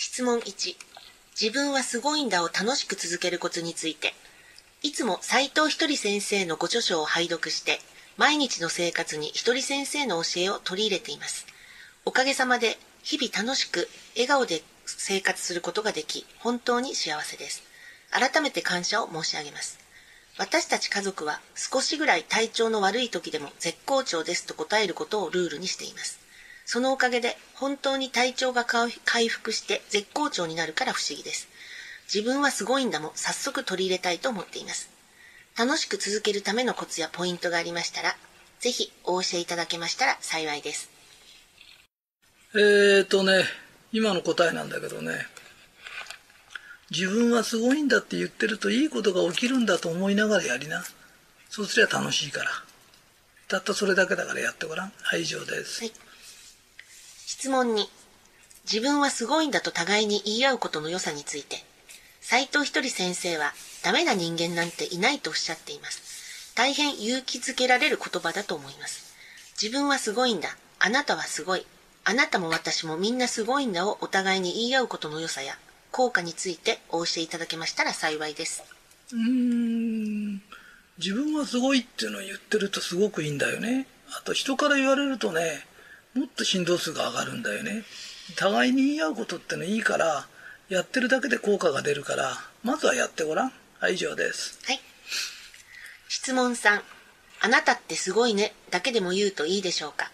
質問1自分はすごいんだを楽しく続けるコツについて。いつも斉藤ひとり先生のご著書を拝読して毎日の生活にひとり先生の教えを取り入れています。おかげさまで日々楽しく笑顔で生活することができ本当に幸せです。改めて感謝を申し上げます。私たち家族は少しぐらい体調の悪い時でも絶好調ですと答えることをルールにしています。そのおかげで本当に体調が回復して絶好調になるから不思議です。自分はすごいんだも早速取り入れたいと思っています。楽しく続けるためのコツやポイントがありましたらぜひお教えいただけましたら幸いです。えーとね今の答えなんだけどね。自分はすごいんだって言ってるといいことが起きるんだと思いながらやりな。そうすりゃ楽しいから。たったそれだけだからやってごらん。はい以上です、はい、質問2自分はすごいんだと互いに言い合うことの良さについて斎藤ひとり先生はダメな人間なんていないとおっしゃっています大変勇気づけられる言葉だと思います自分はすごいんだあなたはすごいあなたも私もみんなすごいんだをお互いに言い合うことの良さや効果についてお教えいただけましたら幸いです。うーん。自分はすごいっていうのを言ってるとすごくいいんだよね。あと人から言われるとね、もっと振動数が上がるんだよね。互いに言い合うことってのいいから、やってるだけで効果が出るから、まずはやってごらん。はい、以上です。はい。質問3。あなたってすごいね、だけでも言うといいでしょうか。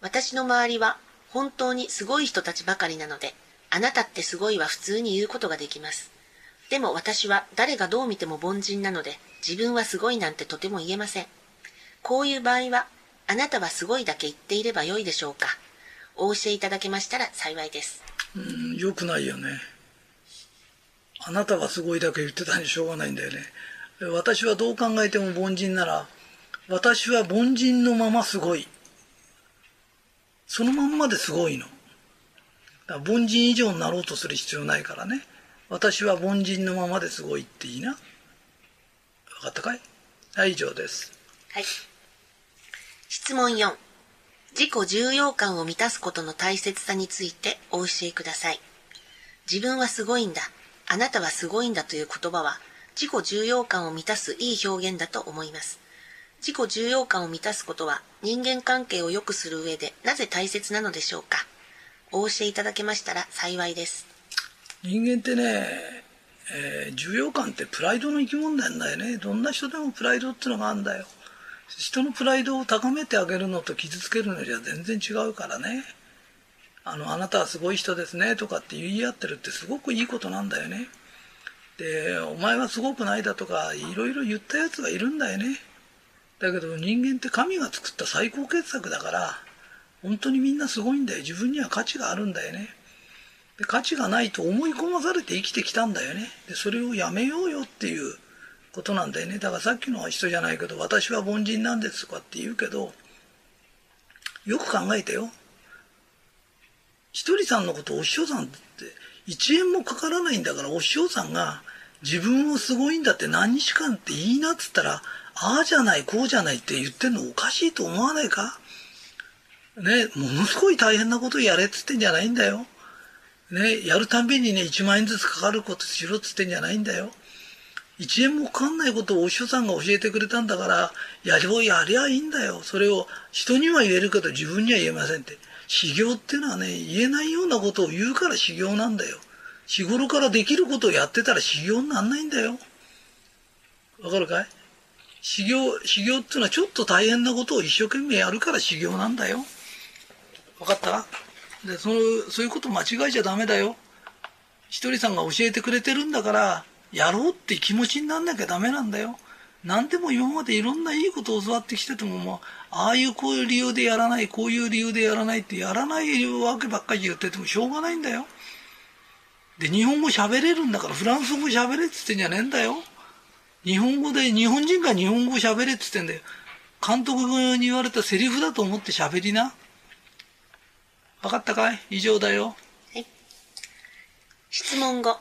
私の周りは本当にすごい人たちばかりなので、あなたってすごいは普通に言うことができます。でも私は誰がどう見ても凡人なので、自分はすごいなんてとても言えません。こういう場合は、あなたはすごいだけ言っていればよいでしょうか。お教えいただけましたら幸いです。うん、よくないよね。あなたはすごいだけ言ってたんでしょうがないんだよね。私はどう考えても凡人なら、私は凡人のまますごい。そのまんまですごいの。凡人以上になろうとする必要ないからね。私は凡人のままですごいっていいな。分かったかい？はい、以上です。はい。質問4。自己重要感を満たすことの大切さについてお教えください。自分はすごいんだ。あなたはすごいんだという言葉は、自己重要感を満たすいい表現だと思います。自己重要感を満たすことは人間関係を良くする上でなぜ大切なのでしょうか？お教えいただけましたら幸いです。人間ってね、えー、重要感ってプライドの生き物なんだよね。どんな人でもプライドってのがあるんだよ。人のプライドを高めてあげるのと傷つけるのじゃ全然違うからね。あの、あなたはすごい人ですねとかって言い合ってるってすごくいいことなんだよね。で、お前はすごくないだとか、いろいろ言ったやつがいるんだよね。だけど人間って神が作った最高傑作だから、本当にみんなすごいんだよ。自分には価値があるんだよね。で価値がないと思い込まされて生きてきたんだよね。でそれをやめようよっていうことなんだよね。だからさっきの人じゃないけど、私は凡人なんですとかって言うけど、よく考えてよ。ひとりさんのことお師匠さんって1円もかからないんだからお師匠さんが自分をすごいんだって何日間っていいなっつったら、ああじゃないこうじゃないって言ってんのおかしいと思わないか？ね、ものすごい大変なことやれっつってんじゃないんだよ。ね、やるたびにね、1万円ずつかかることしろっつってんじゃないんだよ。1円もかかんないことをお師匠さんが教えてくれたんだから、やりをやりゃいいんだよ。それを人には言えるけど自分には言えませんって。修行っていうのはね、言えないようなことを言うから修行なんだよ。日頃からできることをやってたら修行になんないんだよ。わかるかい？修行、修行っていうのはちょっと大変なことを一生懸命やるから修行なんだよ。分かった？でそのそういうこと間違えちゃダメだよひとりさんが教えてくれてるんだからやろうって気持ちになんなきゃダメなんだよ。何でも今までいろんないいことを教わってきててももうああいうこういう理由でやらないこういう理由でやらないってやらないわけばっかり言っててもしょうがないんだよ。で日本語喋れるんだからフランス語喋れっつってんじゃねえんだよ。日本語で日本人が日本語喋れっつってんだよ。監督に言われたセリフだと思って喋りな。分かったかい？以上だよ。はい。質問後、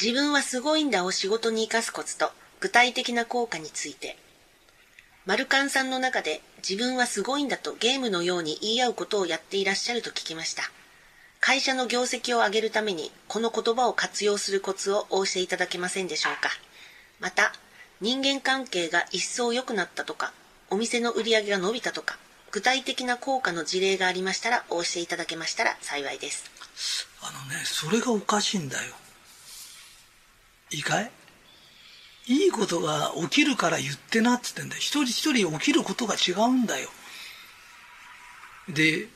自分はすごいんだを仕事に生かすコツと具体的な効果について。マルカンさんの中で自分はすごいんだとゲームのように言い合うことをやっていらっしゃると聞きました。会社の業績を上げるためにこの言葉を活用するコツをお教えいただけませんでしょうかまた人間関係が一層良くなったとかお店の売り上げが伸びたとか具体的な効果の事例がありましたらお教えいただけましたら幸いですあのねそれがおかしいんだよいいかいいいことが起きるから言ってなっつってんだよ。一人一人起きることが違うんだよ。で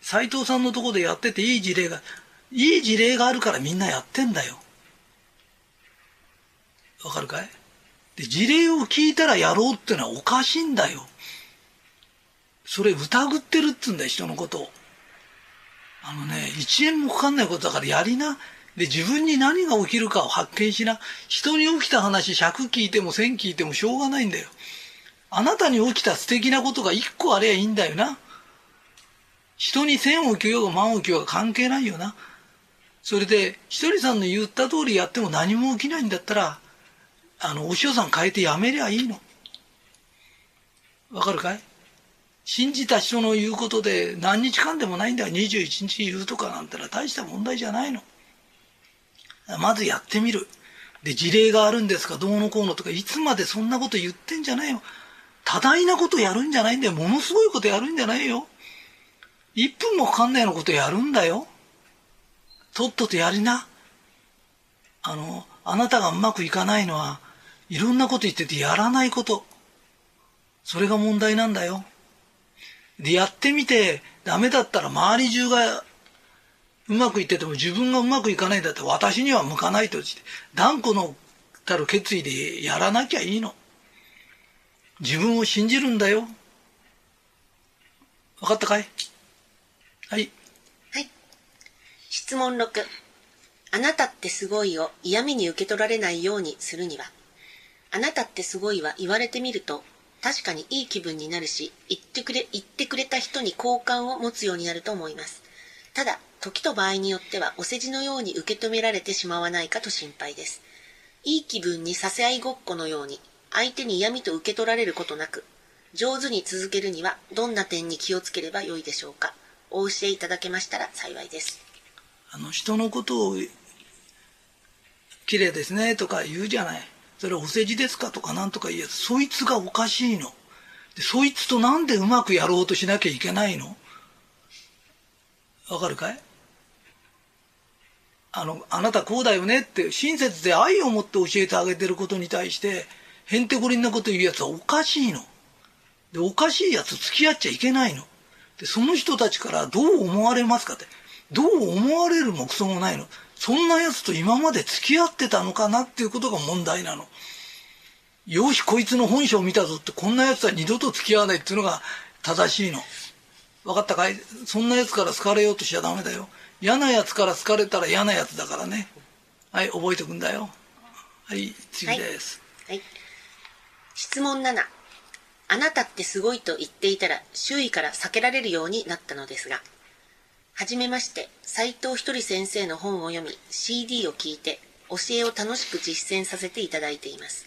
斎藤さんのとこでやってていい事例がいい事例があるからみんなやってんだよ。わかるかい？で事例を聞いたらやろうってのはおかしいんだよ。それ疑ってるっつうんだよ人のことを。あのね一円もかかんないことだからやりな。で、自分に何が起きるかを発見しな。人に起きた話100聞いても1000聞いてもしょうがないんだよ。あなたに起きた素敵なことが1個あればいいんだよな。人に1000を起きようが万を起きようが関係ないよな。それで、ひとりさんの言った通りやっても何も起きないんだったら、あの、お塩さん変えてやめりゃいいの。わかるかい？信じた人の言うことで何日間でもないんだよ。21日言うとかなんてのは大した問題じゃないの。まずやってみる。で、事例があるんですか、どうのこうのとか、いつまでそんなこと言ってんじゃないよ。多大なことやるんじゃないんだよ。ものすごいことやるんじゃないよ。1分もかかんないようなことやるんだよ。とっととやりな。あの、あなたがうまくいかないのは、いろんなこと言っててやらないこと。それが問題なんだよ。で、やってみて、ダメだったら周り中がうまくいってても自分がうまくいかないんだって私には向かないとして断固のたる決意でやらなきゃいいの。自分を信じるんだよ。分かったかい？はい。はい。質問6。あなたってすごいを嫌味に受け取られないようにするには、あなたってすごいは言われてみると、確かにいい気分になるし、言ってくれ、言ってくれた人に好感を持つようになると思います。ただ、時と場合によってはお世辞のように受け止められてしまわないかと心配です。いい気分にさせ合いごっこのように相手に嫌味と受け取られることなく上手に続けるにはどんな点に気をつければよいでしょうか。お教えいただけましたら幸いです。あの人のことを綺麗ですねとか言うじゃない。それお世辞ですかとかなんとか言うやつそいつがおかしいの。でそいつとなんでうまくやろうとしなきゃいけないの？わかるかい？あの、あなたこうだよねって親切で愛を持って教えてあげてることに対して、へんてこりんなこと言うやつはおかしいの。で、おかしいやつ付き合っちゃいけないの。で、その人たちからどう思われますかって。どう思われるもクソもないの。そんなやつと今まで付き合ってたのかなっていうことが問題なの。よし、こいつの本性を見たぞって、こんなやつは二度と付き合わないっていうのが正しいの。分かったかい？そんなやつから好かれようとしちゃダメだよ。嫌なやつから好かれたら嫌なやつだからね。はい、覚えておくんだよ。はい、次です。はい。はい、質問7。あなたってすごいと言っていたら周囲から避けられるようになったのですが。はじめまして、斎藤ひとり先生の本を読み、CD を聞いて、教えを楽しく実践させていただいています。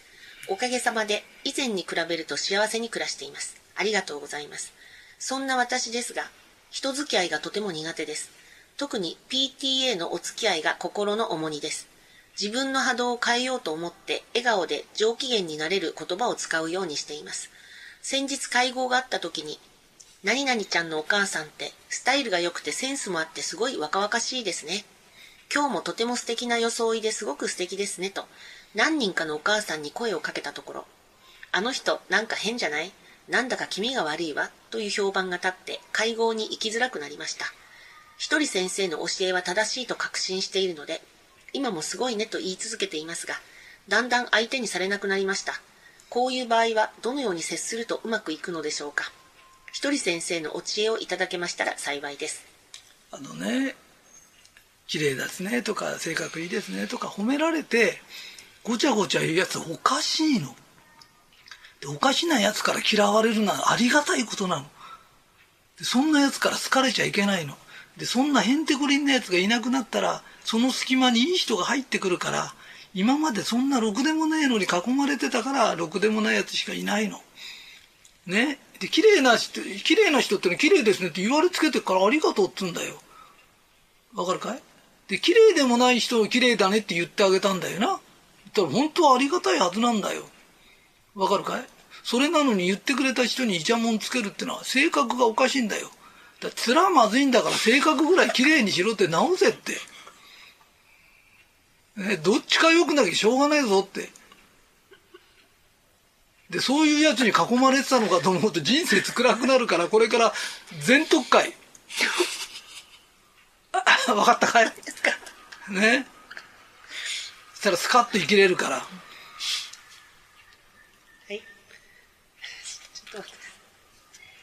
おかげさまで、以前に比べると幸せに暮らしています。ありがとうございます。そんな私ですが、人付き合いがとても苦手です。特に PTA のお付き合いが心の重荷です。自分の波動を変えようと思って笑顔で上機嫌になれる言葉を使うようにしています。先日会合があった時に、何々ちゃんのお母さんってスタイルが良くてセンスもあってすごい若々しいですね。今日もとても素敵な装いですごく素敵ですねと何人かのお母さんに声をかけたところ、あの人なんか変じゃない？なんだか気味が悪いわ？という評判が立って会合に行きづらくなりました。一人先生の教えは正しいと確信しているので、今もすごいねと言い続けていますが、だんだん相手にされなくなりました。こういう場合はどのように接するとうまくいくのでしょうか。一人先生のお知恵をいただけましたら幸いです。あのね、綺麗ですねとか性格いいですねとか褒められてごちゃごちゃ言うやつおかしいの。でおかしなやつから嫌われるのはありがたいことなの。でそんなやつから好かれちゃいけないの。で、そんなへんてこりんなやつがいなくなったら、その隙間にいい人が入ってくるから、今までそんなろくでもねえのに囲まれてたから、ろくでもないやつしかいないの。ね？で、綺麗な人、綺麗な人っての綺麗ですねって言われつけてからありがとうっつうんだよ。わかるかい？で、綺麗でもない人を綺麗だねって言ってあげたんだよな。言ったら本当はありがたいはずなんだよ。わかるかい？それなのに言ってくれた人にイチャモンつけるってのは性格がおかしいんだよ。だ面はまずいんだから性格ぐらい綺麗にしろって直せって。ね、どっちか良くなきゃしょうがないぞって。で、そういうやつに囲まれてたのかと思うと人生暗くなるから、これから全特会。分かったかい？ね。そしたらスカッと生きれるから。はい。ちょっと待って。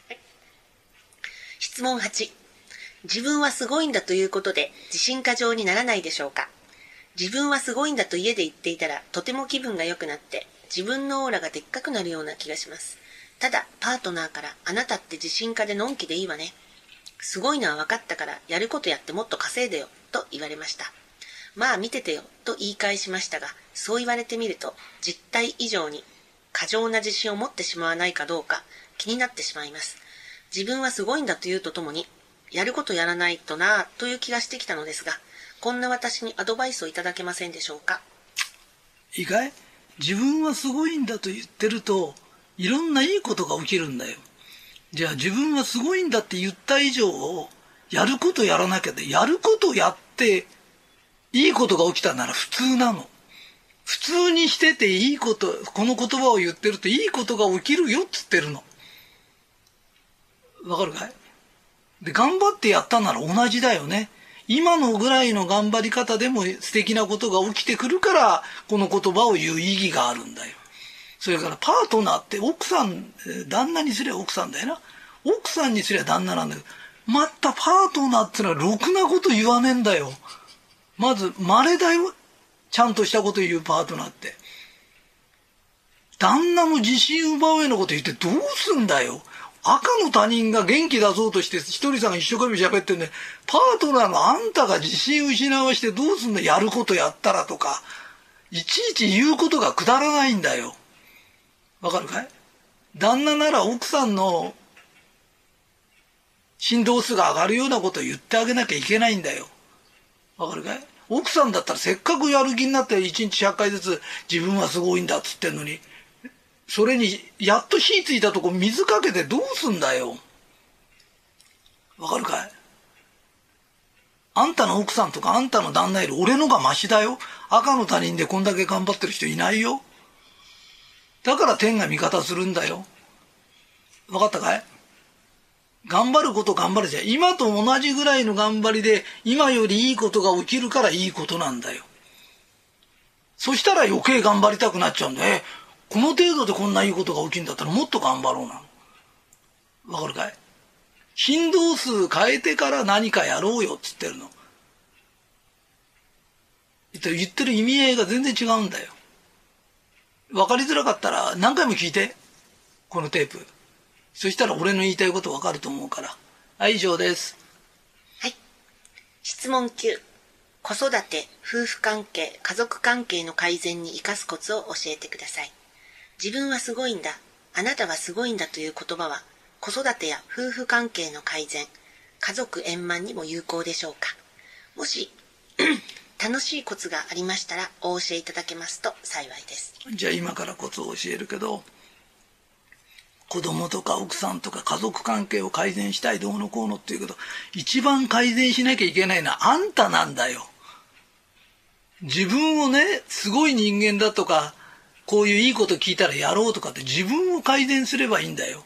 はい、質問8。自分はすごいんだということで自信過剰にならないでしょうか？自分はすごいんだと家で言っていたらとても気分が良くなって自分のオーラがでっかくなるような気がします。ただ、パートナーからあなたって自信家でのんきでいいわね。すごいのは分かったからやることやってもっと稼いでよと言われました。まあ見ててよと言い返しましたが、そう言われてみると実態以上に過剰な自信を持ってしまわないかどうか気になってしまいます。自分はすごいんだというとともに、やることやらないとなぁという気がしてきたのですが、こんな私にアドバイスをいただけませんでしょうか？いいかい自分はすごいんだと言ってると、いろんないいことが起きるんだよ。じゃあ自分はすごいんだって言った以上、やることやらなきゃで、やることやって、いいことが起きたなら普通なの。普通にしてていいこと、この言葉を言ってるといいことが起きるよっつってるの。わかるかい？で、頑張ってやったなら同じだよね。今のぐらいの頑張り方でも素敵なことが起きてくるから、この言葉を言う意義があるんだよ。それからパートナーって奥さん、旦那にすりゃ奥さんだよな。奥さんにすりゃ旦那なんだけど、またパートナーってのはろくなこと言わねえんだよ。まず、稀だよ。ちゃんとしたこと言うパートナーって。旦那の自信奪うようなこと言ってどうすんだよ。赤の他人が元気出そうとして一人さんが一生懸命喋ってんね、パートナーがあんたが自信失わしてどうすんだやることやったらとか、いちいち言うことがくだらないんだよ。わかるかい？旦那なら奥さんの振動数が上がるようなことを言ってあげなきゃいけないんだよ。わかるかい？奥さんだったらせっかくやる気になって一日100回ずつ自分はすごいんだっつってんのに、それにやっと火ついたとこ水かけてどうすんだよ。わかるかい？あんたの奥さんとかあんたの旦那より俺のがマシだよ。赤の他人でこんだけ頑張ってる人いないよ。だから天が味方するんだよ。わかったかい？頑張ること頑張るじゃん。今と同じぐらいの頑張りで、今よりいいことが起きるからいいことなんだよ。そしたら余計頑張りたくなっちゃうんだよ。この程度でこんないいことが起きるんだったらもっと頑張ろうな。わかるかい？振動数変えてから何かやろうよっつってるの。言ってる意味合いが全然違うんだよ。分かりづらかったら何回も聞いて。このテープ。そしたら俺の言いたいこと分かると思うから。はい、以上です。はい。質問9。子育て、夫婦関係、家族関係の改善に生かすコツを教えてください。自分はすごいんだ。あなたはすごいんだという言葉は、子育てや夫婦関係の改善、家族円満にも有効でしょうか。もし、楽しいコツがありましたらお教えいただけますと幸いですじゃあ今からコツを教えるけど子供とか奥さんとか家族関係を改善したいどうのこうのっていうけど一番改善しなきゃいけないのはあんたなんだよ自分をねすごい人間だとかこういういいこと聞いたらやろうとかって自分を改善すればいいんだよ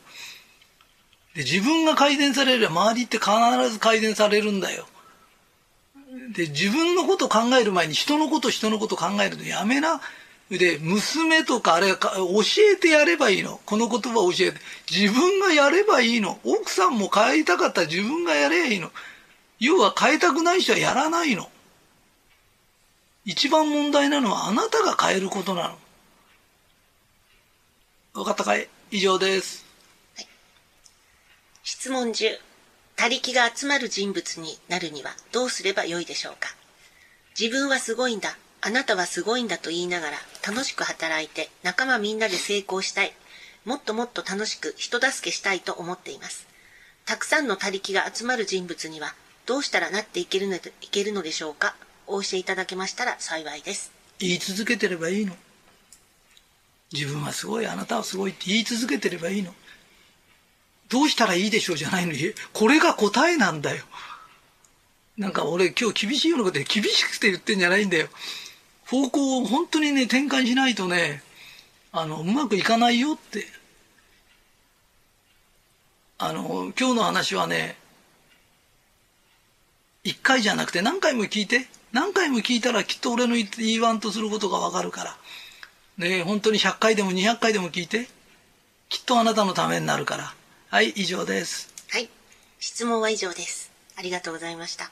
で自分が改善されれば周りって必ず改善されるんだよで、自分のこと考える前に人のこと人のこと考えるのやめな。で、娘とかあれか、教えてやればいいの。この言葉を教えて。自分がやればいいの。奥さんも変えたかったら自分がやればいいの。要は変えたくない人はやらないの。一番問題なのはあなたが変えることなの。分かったかい？以上です。はい、質問10。他力が集まる人物になるにはどうすればよいでしょうか？自分はすごいんだ、あなたはすごいんだと言いながら楽しく働いて仲間みんなで成功したい。もっともっと楽しく人助けしたいと思っています。たくさんの他力が集まる人物にはどうしたらなっていけるのいけるのでしょうか？お教えいただけましたら幸いです。言い続けてればいいの。自分はすごい、あなたはすごいって言い続けてればいいの。どうしたらいいでしょうじゃないの、これが答えなんだよ。なんか俺今日厳しいようなことで厳しくて言ってんじゃないんだよ。方向を本当にね、転換しないとね、あの、うまくいかないよって。あの、今日の話はね、一回じゃなくて何回も聞いて。何回も聞いたらきっと俺の言わんとすることがわかるから。ね本当に100回でも200回でも聞いて。きっとあなたのためになるから。はい、以上です。はい。質問は以上です。ありがとうございました。